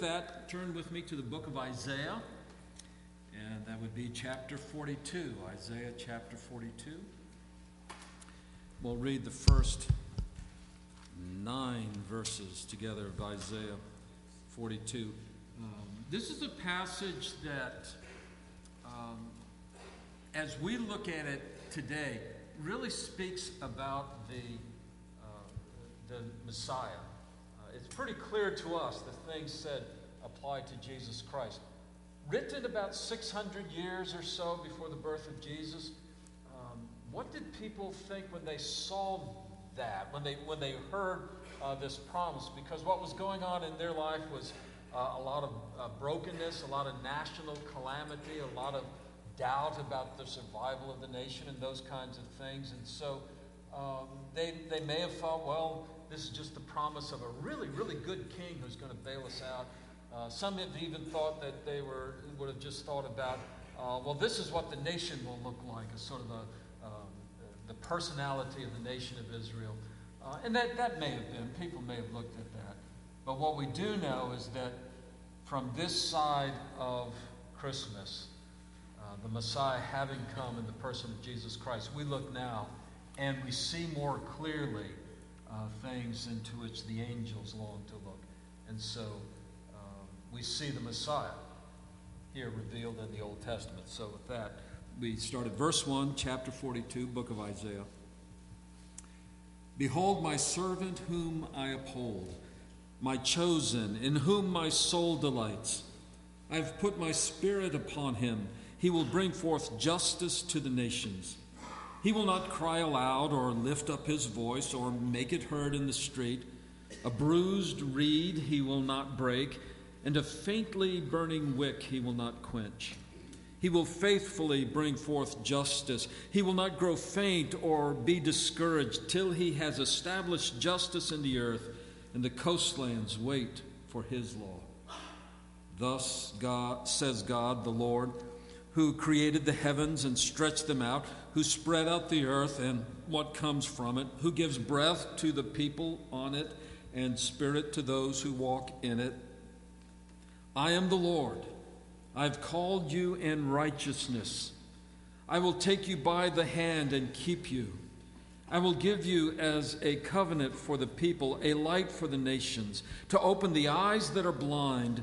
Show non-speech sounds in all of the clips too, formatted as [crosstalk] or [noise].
that, turn with me to the book of Isaiah, and that would be chapter 42. Isaiah chapter 42. We'll read the first nine verses together of Isaiah 42. Um, this is a passage that, um, as we look at it today, really speaks about the, uh, the Messiah. It's pretty clear to us the things said apply to Jesus Christ. Written about 600 years or so before the birth of Jesus, um, what did people think when they saw that, when they, when they heard uh, this promise? Because what was going on in their life was uh, a lot of uh, brokenness, a lot of national calamity, a lot of doubt about the survival of the nation and those kinds of things. And so um, they, they may have thought, well, this is just the promise of a really, really good king who's going to bail us out. Uh, some have even thought that they were, would have just thought about, uh, well, this is what the nation will look like, as sort of a, um, the personality of the nation of Israel. Uh, and that, that may have been, people may have looked at that. But what we do know is that from this side of Christmas, uh, the Messiah having come in the person of Jesus Christ, we look now and we see more clearly uh, things into which the angels long to look. And so um, we see the Messiah here revealed in the Old Testament. So with that, we start at verse 1, chapter 42, book of Isaiah. Behold, my servant whom I uphold, my chosen, in whom my soul delights. I have put my spirit upon him he will bring forth justice to the nations. He will not cry aloud or lift up his voice or make it heard in the street. A bruised reed he will not break, and a faintly burning wick he will not quench. He will faithfully bring forth justice. He will not grow faint or be discouraged till he has established justice in the earth, and the coastlands wait for his law. Thus God says God the Lord who created the heavens and stretched them out, who spread out the earth and what comes from it, who gives breath to the people on it and spirit to those who walk in it. I am the Lord. I've called you in righteousness. I will take you by the hand and keep you. I will give you as a covenant for the people, a light for the nations, to open the eyes that are blind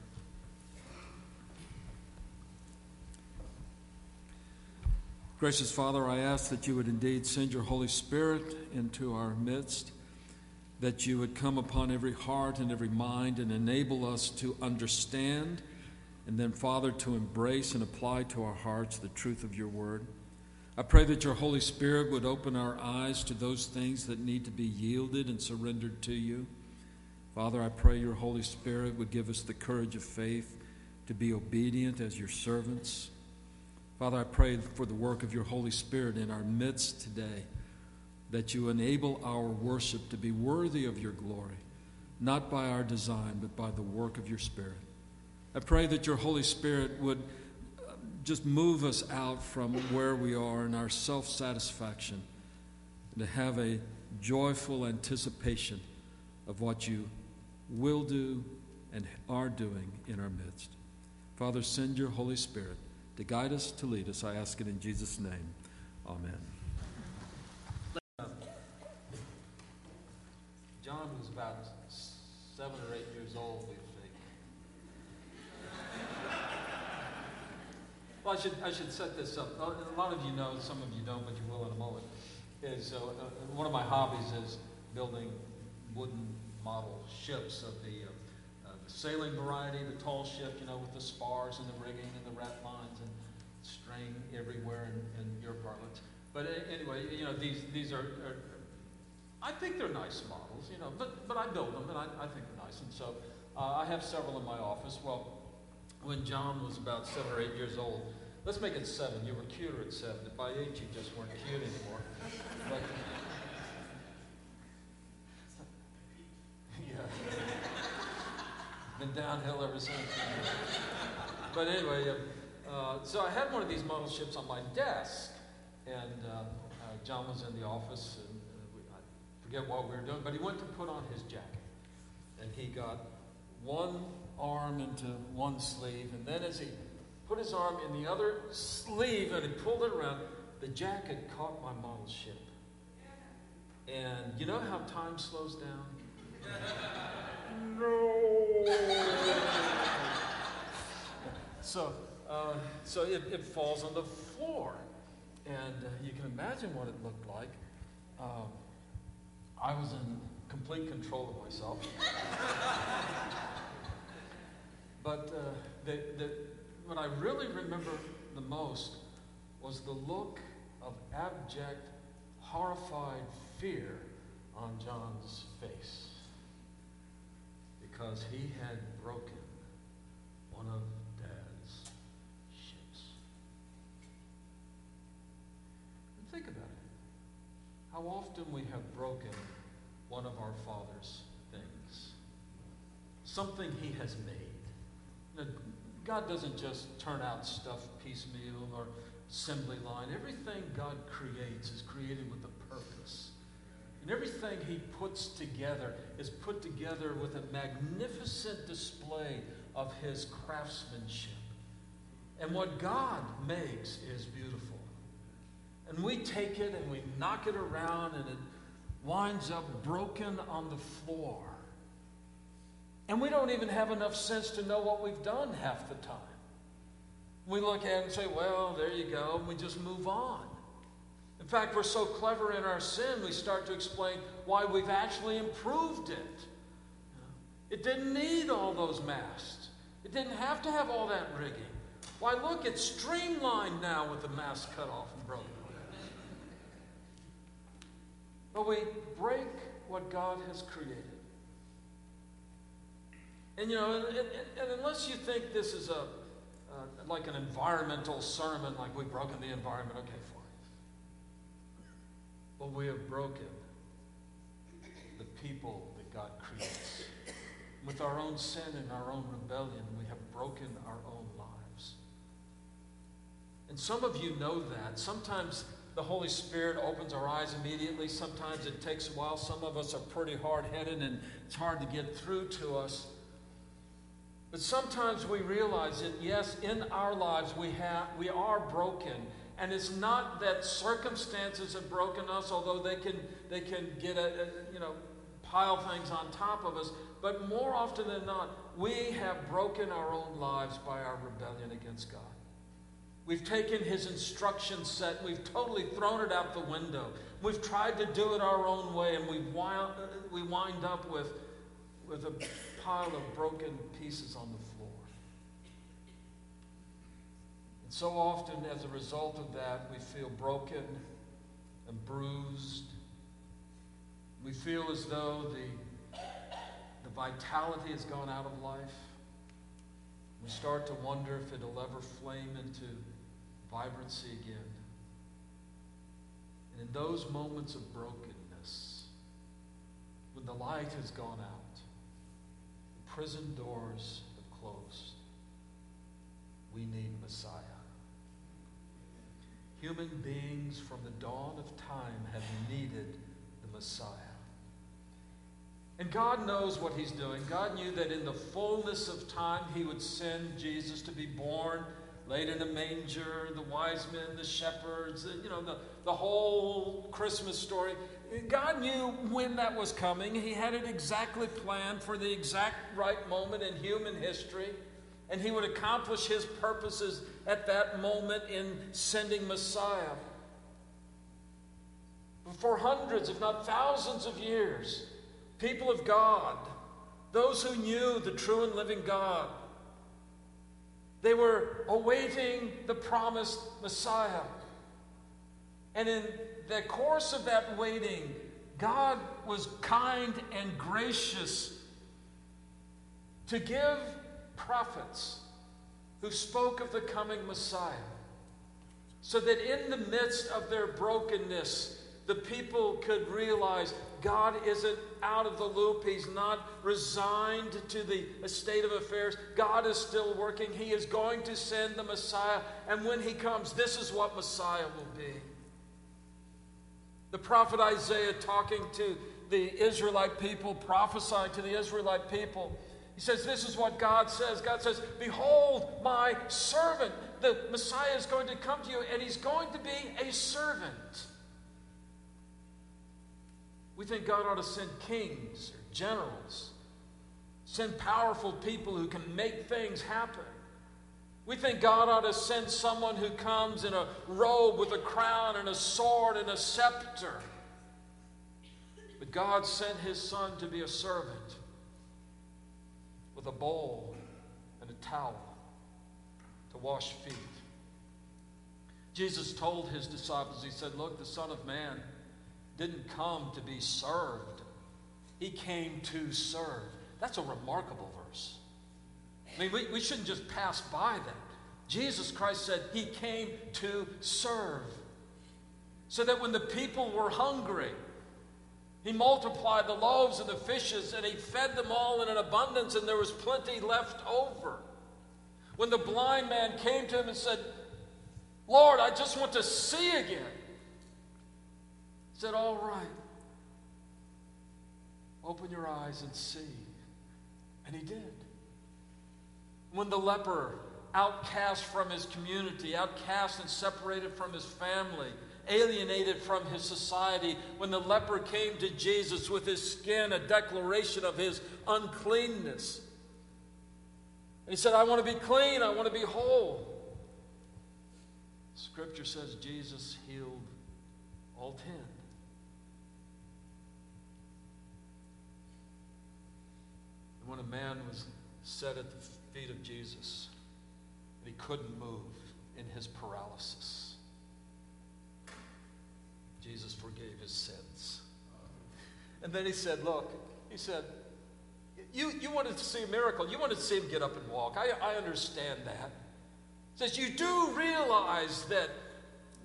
Gracious Father, I ask that you would indeed send your Holy Spirit into our midst, that you would come upon every heart and every mind and enable us to understand, and then, Father, to embrace and apply to our hearts the truth of your word. I pray that your Holy Spirit would open our eyes to those things that need to be yielded and surrendered to you. Father, I pray your Holy Spirit would give us the courage of faith to be obedient as your servants Father, I pray for the work of your Holy Spirit in our midst today, that you enable our worship to be worthy of your glory, not by our design, but by the work of your Spirit. I pray that your Holy Spirit would uh, just move us out from where we are in our self satisfaction and to have a joyful anticipation of what you will do and are doing in our midst. Father, send your Holy Spirit to guide us, to lead us. I ask it in Jesus' name. Amen. John was about seven or eight years old, we think. well, I should, I should set this up. A lot of you know, some of you don't, but you will in a moment. Is uh, uh, one of my hobbies is building wooden model ships of the, uh, uh, the sailing variety, the tall ship, you know, with the spars and the rigging and the rat lines and string everywhere in, in your parlance. But anyway, you know, these, these are, are, I think they're nice models, you know, but, but I build them and I, I think they're nice. And so uh, I have several in my office. Well, when John was about seven or eight years old, let's make it seven. You were cuter at seven. By eight, you just weren't cute anymore. But, [laughs] yeah. [laughs] Been downhill ever since. But anyway, uh, uh, so I had one of these model ships on my desk, and uh, uh John was in the office, and uh, we, I forget what we were doing, but he went to put on his jacket, and he got one arm into one sleeve, and then as he put his arm in the other sleeve and he pulled it around, the jacket caught my model ship. And you know how time slows down? [laughs] no. so, uh, so it, it, falls on the floor. And uh, you can imagine what it looked like. Um, I was in complete control of myself. [laughs] but uh, the, the, what I really remember the most was the look of abject, horrified fear on John's face because he had broken one of Dad's ships. And think about it. How often we have broken one of our Father's things, something He has made. God doesn't just turn out stuff piecemeal or assembly line. Everything God creates is created with a purpose. And everything He puts together is put together with a magnificent display of His craftsmanship. And what God makes is beautiful. And we take it and we knock it around and it winds up broken on the floor. And we don't even have enough sense to know what we've done half the time. We look at it and say, well, there you go, and we just move on. In fact, we're so clever in our sin, we start to explain why we've actually improved it. It didn't need all those masts, it didn't have to have all that rigging. Why, look, it's streamlined now with the mast cut off and broken. But we break what God has created. And you know, and, and, and unless you think this is a uh, like an environmental sermon, like we've broken the environment, okay, fine. But we have broken the people that God creates. With our own sin and our own rebellion, we have broken our own lives. And some of you know that. Sometimes the Holy Spirit opens our eyes immediately. Sometimes it takes a while. Some of us are pretty hard headed and it's hard to get through to us. But sometimes we realize that, yes, in our lives we, have, we are broken. And it's not that circumstances have broken us, although they can, they can get a, a, you know, pile things on top of us. But more often than not, we have broken our own lives by our rebellion against God. We've taken his instruction set, we've totally thrown it out the window. We've tried to do it our own way, and we wind, we wind up with, with a pile of broken pieces on the floor. And so often, as a result of that, we feel broken and bruised. We feel as though the, the vitality has gone out of life. We start to wonder if it'll ever flame into vibrancy again. And in those moments of brokenness, when the light has gone out, the prison doors have closed, we need Messiah. Human beings from the dawn of time have needed the Messiah. And God knows what He's doing. God knew that in the fullness of time He would send Jesus to be born laid in a manger, the wise men, the shepherds, you know, the, the whole Christmas story. God knew when that was coming. He had it exactly planned for the exact right moment in human history. And He would accomplish His purposes at that moment in sending Messiah. For hundreds, if not thousands of years, people of God, those who knew the true and living God, they were awaiting the promised Messiah. And in the course of that waiting, God was kind and gracious to give prophets who spoke of the coming Messiah, so that in the midst of their brokenness, the people could realize God isn't out of the loop. He's not resigned to the state of affairs. God is still working. He is going to send the Messiah. And when he comes, this is what Messiah will be. The prophet Isaiah talking to the Israelite people, prophesying to the Israelite people. He says, This is what God says. God says, Behold, my servant. The Messiah is going to come to you, and he's going to be a servant. We think God ought to send kings or generals, send powerful people who can make things happen. We think God ought to send someone who comes in a robe with a crown and a sword and a scepter. But God sent his son to be a servant with a bowl and a towel to wash feet. Jesus told his disciples, He said, Look, the Son of Man didn't come to be served, He came to serve. That's a remarkable verse. I mean, we, we shouldn't just pass by that. Jesus Christ said He came to serve. So that when the people were hungry, he multiplied the loaves and the fishes, and he fed them all in an abundance, and there was plenty left over. When the blind man came to him and said, Lord, I just want to see again, said, All right. Open your eyes and see. And he did. When the leper, outcast from his community, outcast and separated from his family, alienated from his society, when the leper came to Jesus with his skin, a declaration of his uncleanness. And he said, I want to be clean, I want to be whole. Scripture says Jesus healed all ten. When a man was set at the feet of Jesus, and he couldn't move in his paralysis, Jesus forgave his sins. And then he said, Look, he said, you, you wanted to see a miracle. You wanted to see him get up and walk. I, I understand that. He says, You do realize that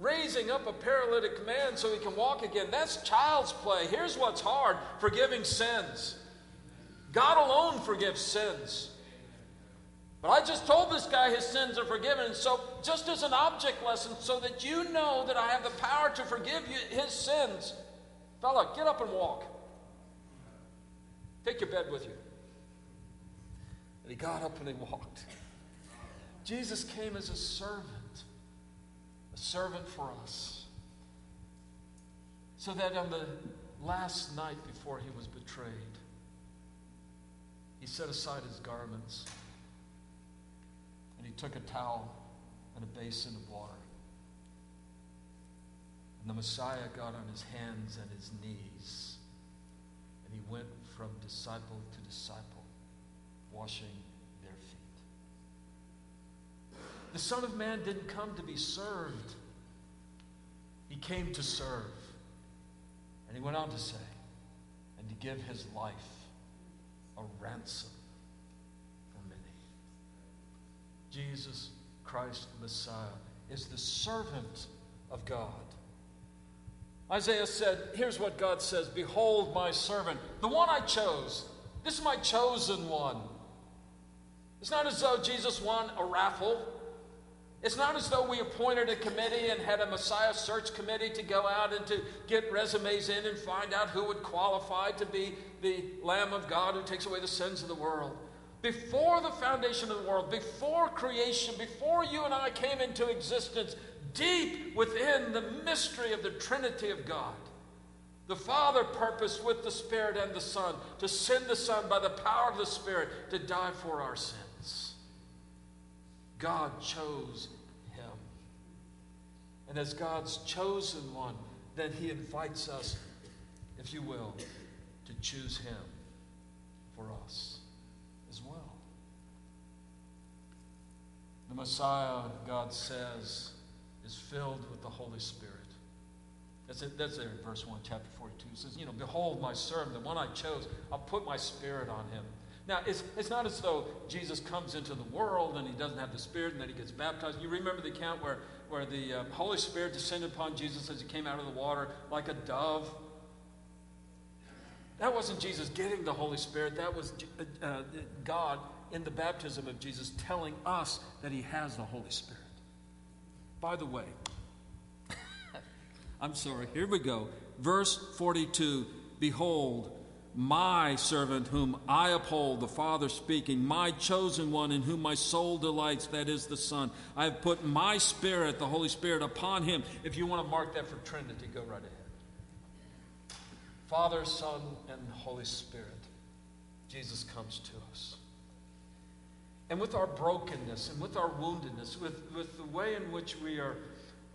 raising up a paralytic man so he can walk again, that's child's play. Here's what's hard forgiving sins. God alone forgives sins. But I just told this guy his sins are forgiven. So, just as an object lesson, so that you know that I have the power to forgive you his sins, fella, get up and walk. Take your bed with you. And he got up and he walked. Jesus came as a servant, a servant for us. So that on the last night before he was betrayed, he set aside his garments and he took a towel and a basin of water. And the Messiah got on his hands and his knees, and he went from disciple to disciple, washing their feet. The Son of Man didn't come to be served, he came to serve. And he went on to say, and to give his life a ransom for many. Jesus Christ, the Messiah, is the servant of God. Isaiah said, Here's what God says Behold, my servant, the one I chose. This is my chosen one. It's not as though Jesus won a raffle. It's not as though we appointed a committee and had a Messiah search committee to go out and to get resumes in and find out who would qualify to be the Lamb of God who takes away the sins of the world before the foundation of the world, before creation, before you and I came into existence, deep within the mystery of the Trinity of God, the Father purposed with the Spirit and the Son to send the Son by the power of the Spirit to die for our sins. God chose. And as God's chosen one, then he invites us, if you will, to choose him for us. As well. The Messiah, God says, is filled with the Holy Spirit. That's it. That's there in verse 1, chapter 42. It says, You know, behold my servant, the one I chose. I'll put my spirit on him. Now, it's, it's not as though Jesus comes into the world and he doesn't have the Spirit and then he gets baptized. You remember the account where, where the uh, Holy Spirit descended upon Jesus as he came out of the water like a dove? That wasn't Jesus getting the Holy Spirit, that was uh, uh, God in the baptism of Jesus telling us that he has the Holy Spirit. By the way, [laughs] I'm sorry, here we go. Verse 42 Behold, my servant whom I uphold, the Father speaking, my chosen one in whom my soul delights, that is the Son. I have put my Spirit, the Holy Spirit, upon him. If you want to mark that for Trinity, go right ahead. Father, Son, and Holy Spirit, Jesus comes to us. And with our brokenness and with our woundedness, with, with the way in which we are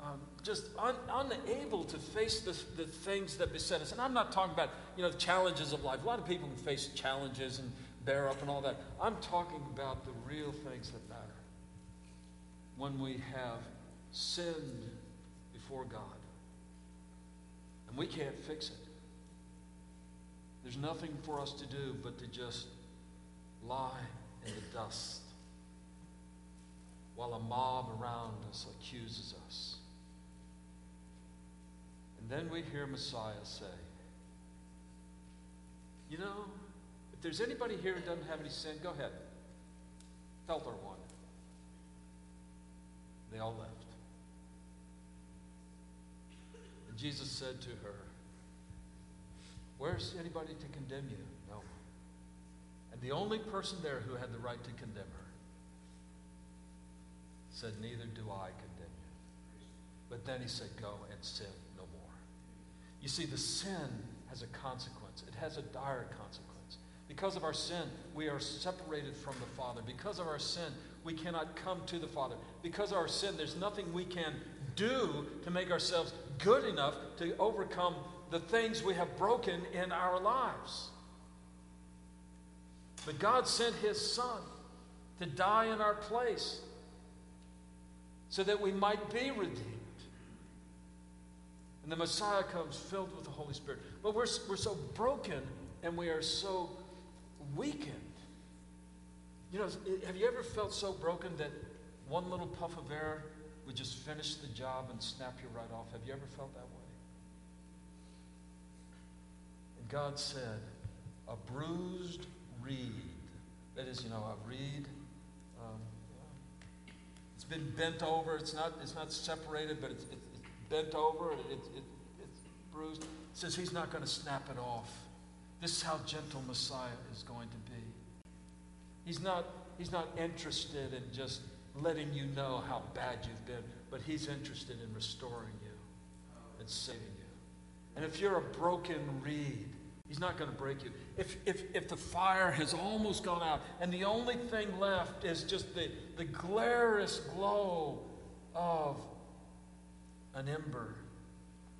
um, just un, unable to face the, the things that beset us. And I'm not talking about, you know, the challenges of life. A lot of people can face challenges and bear up and all that. I'm talking about the real things that matter. When we have sinned before God and we can't fix it. There's nothing for us to do but to just lie in the dust while a mob around us accuses us. Then we hear Messiah say, You know, if there's anybody here who doesn't have any sin, go ahead. Help her one. They all left. And Jesus said to her, Where's anybody to condemn you? No. one. And the only person there who had the right to condemn her said, Neither do I condemn you. But then he said, Go and sin no more. You see, the sin has a consequence, it has a dire consequence. Because of our sin, we are separated from the Father. Because of our sin, we cannot come to the Father. Because of our sin, there's nothing we can do to make ourselves good enough to overcome the things we have broken in our lives. But God sent His Son to die in our place so that we might be redeemed. And the Messiah comes filled with the Holy Spirit. But we're, we're so broken and we are so weakened. You know, have you ever felt so broken that one little puff of air would just finish the job and snap you right off? Have you ever felt that way? And God said, a bruised reed, that is, you know, a reed Um, it's been bent over. It's not, it's not separated, but it's, it's bent over. It, it, it, it's bruised. Says he's not going to snap it off. This is how gentle Messiah is going to be. He's not, he's not interested in just letting you know how bad you've been, but he's interested in restoring you and saving you. And if you're a broken reed, He's not going to break you. If, if, if the fire has almost gone out and the only thing left is just the, the glorious glow of an ember,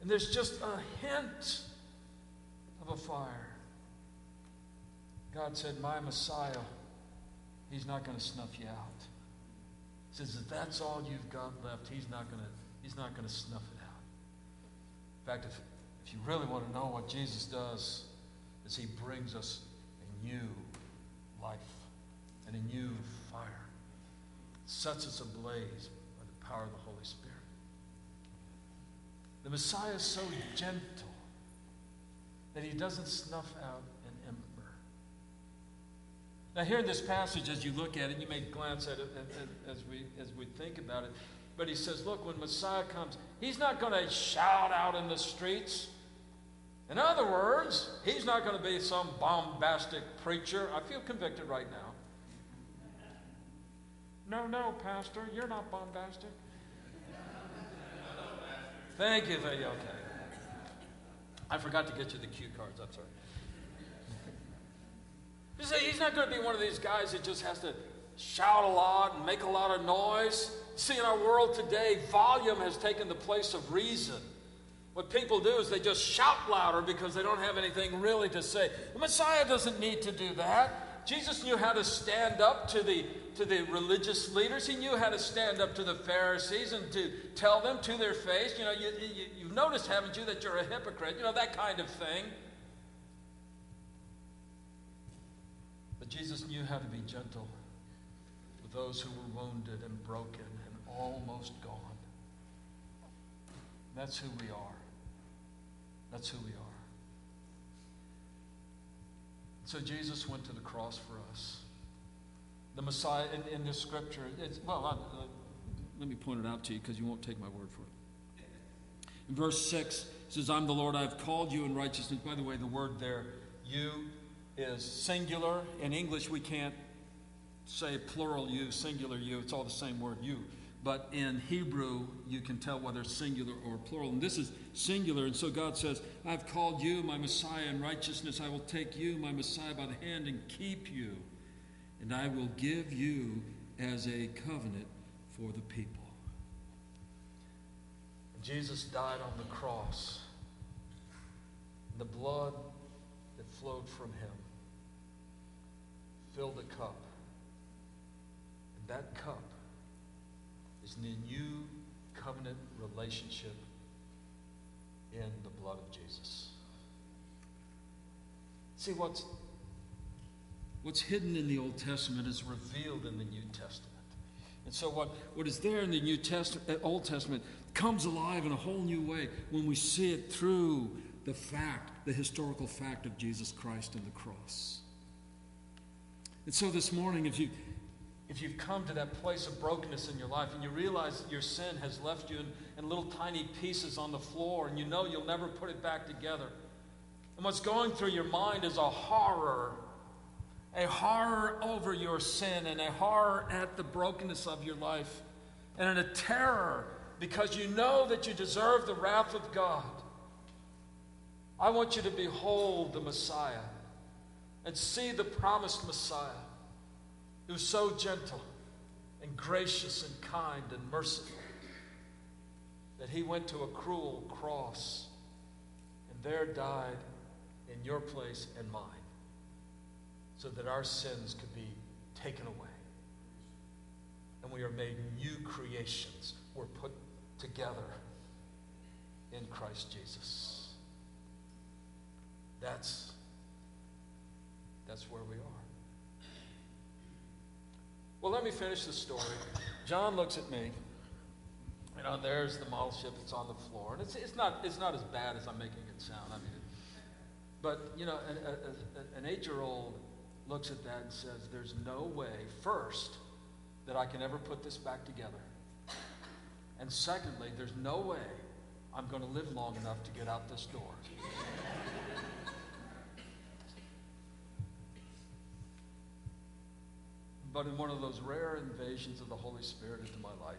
and there's just a hint of a fire, God said, My Messiah, He's not going to snuff you out. He says, If that's all you've got left, He's not going to, he's not going to snuff it out. In fact, if, if you really want to know what Jesus does, as He brings us a new life and a new fire. Sets us ablaze by the power of the Holy. The Messiah is so gentle that he doesn't snuff out an ember. Now, here in this passage, as you look at it, you may glance at it as we, as we think about it. But he says, look, when Messiah comes, he's not going to shout out in the streets. In other words, he's not going to be some bombastic preacher. I feel convicted right now. No, no, Pastor, you're not bombastic. Thank you, you. Okay. I forgot to get you the cue cards. I'm sorry. You see, he's not going to be one of these guys that just has to shout a lot and make a lot of noise. See, in our world today, volume has taken the place of reason. What people do is they just shout louder because they don't have anything really to say. The Messiah doesn't need to do that. Jesus knew how to stand up to the, to the religious leaders. He knew how to stand up to the Pharisees and to tell them to their face, you know, you, you, you've noticed, haven't you, that you're a hypocrite, you know, that kind of thing. But Jesus knew how to be gentle with those who were wounded and broken and almost gone. That's who we are. That's who we are. So Jesus went to the cross for us. The Messiah in, in this scripture, it's, well, uh, let me point it out to you because you won't take my word for it. In verse 6, it says, I'm the Lord, I've called you in righteousness. By the way, the word there, you, is singular. In English, we can't say plural you, singular you. It's all the same word, you. But in Hebrew, you can tell whether it's singular or plural. And this is singular. And so God says, I've called you, my Messiah, in righteousness. I will take you, my Messiah, by the hand and keep you. And I will give you as a covenant for the people. Jesus died on the cross. The blood that flowed from him filled a cup. And that cup is the new covenant relationship in the blood of Jesus. See, what's, what's hidden in the Old Testament is revealed in the New Testament. And so, what, what is there in the New Testament, uh, Old Testament comes alive in a whole new way when we see it through the fact, the historical fact of Jesus Christ and the cross. And so, this morning, if you if you've come to that place of brokenness in your life and you realize that your sin has left you in, in, little tiny pieces on the floor and you know you'll never put it back together, and what's going through your mind is a horror, a horror over your sin and a horror at the brokenness of your life, and a terror because you know that you deserve the wrath of God. I want you to behold the Messiah and see the promised Messiah who was so gentle and gracious and kind and merciful that he went to a cruel cross and there died in your place and mine so that our sins could be taken away. And we are made new creations. We're put together in Christ Jesus. That's, that's where we are. Well, let me finish the story. John looks at me. You know, there's the model ship. that's on the floor, and it's, it's not it's not as bad as I'm making it sound. I mean, but you know, an, an eight-year-old looks at that and says, "There's no way, first, that I can ever put this back together, and secondly, there's no way I'm going to live long enough to get out this door." but in one of those rare invasions of the Holy Spirit into my life.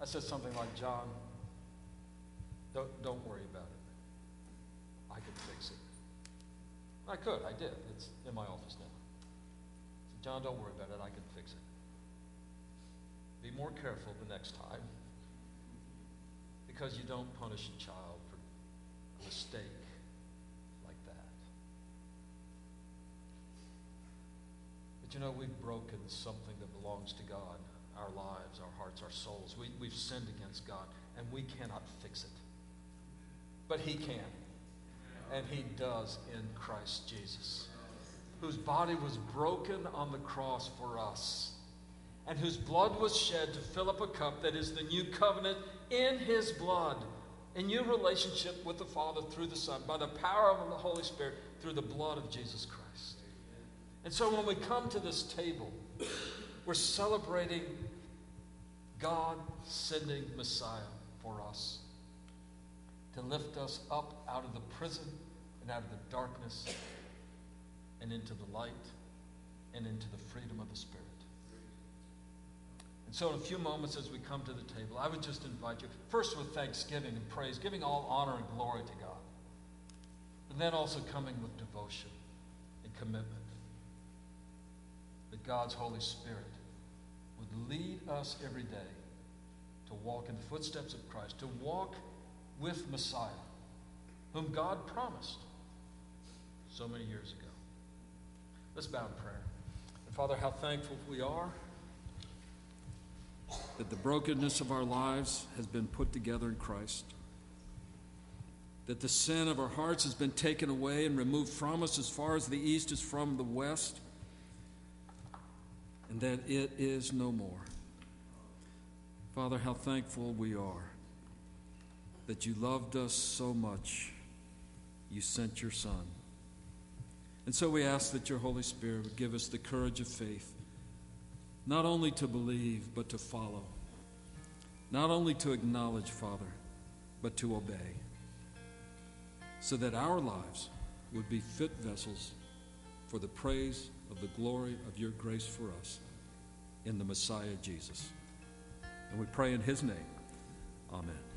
I said something like, John, don't, don't worry about it. I can fix it. I could, I did. It's in my office now. Said, John, don't worry about it. I can fix it. Be more careful the next time because you don't punish a child for a mistake like that. But you know, we've broken something that belongs to God our lives, our hearts, our souls. We, we've sinned against God, and we cannot fix it. But He can. And He does in Christ Jesus, whose body was broken on the cross for us, and whose blood was shed to fill up a cup that is the new covenant in His blood, in new relationship with the Father through the Son, by the power of the Holy Spirit, through the blood of Jesus Christ. And so when we come to this table, we're celebrating God sending Messiah for us to lift us up out of the prison and out of the darkness and into the light and into the freedom of the Spirit. And so, in a few moments as we come to the table, I would just invite you, first with thanksgiving and praise, giving all honor and glory to God, and then also coming with devotion and commitment that God's Holy Spirit would lead us every day to walk in the footsteps of Christ, to walk with Messiah, whom God promised so many years ago. Let's bow in prayer. And Father, how thankful we are that the brokenness of our lives has been put together in Christ. that the sin of our hearts has been taken away and removed from us as far as the east is from the west, and that it is no more. Father, how thankful we are that you loved us so much, you sent your Son. And so we ask that your Holy Spirit would give us the courage of faith, not only to believe, but to follow, not only to acknowledge, Father, but to obey, so that our lives would be fit vessels for the praise of the glory of your grace for us in the Messiah Jesus. And we pray in his name. Amen.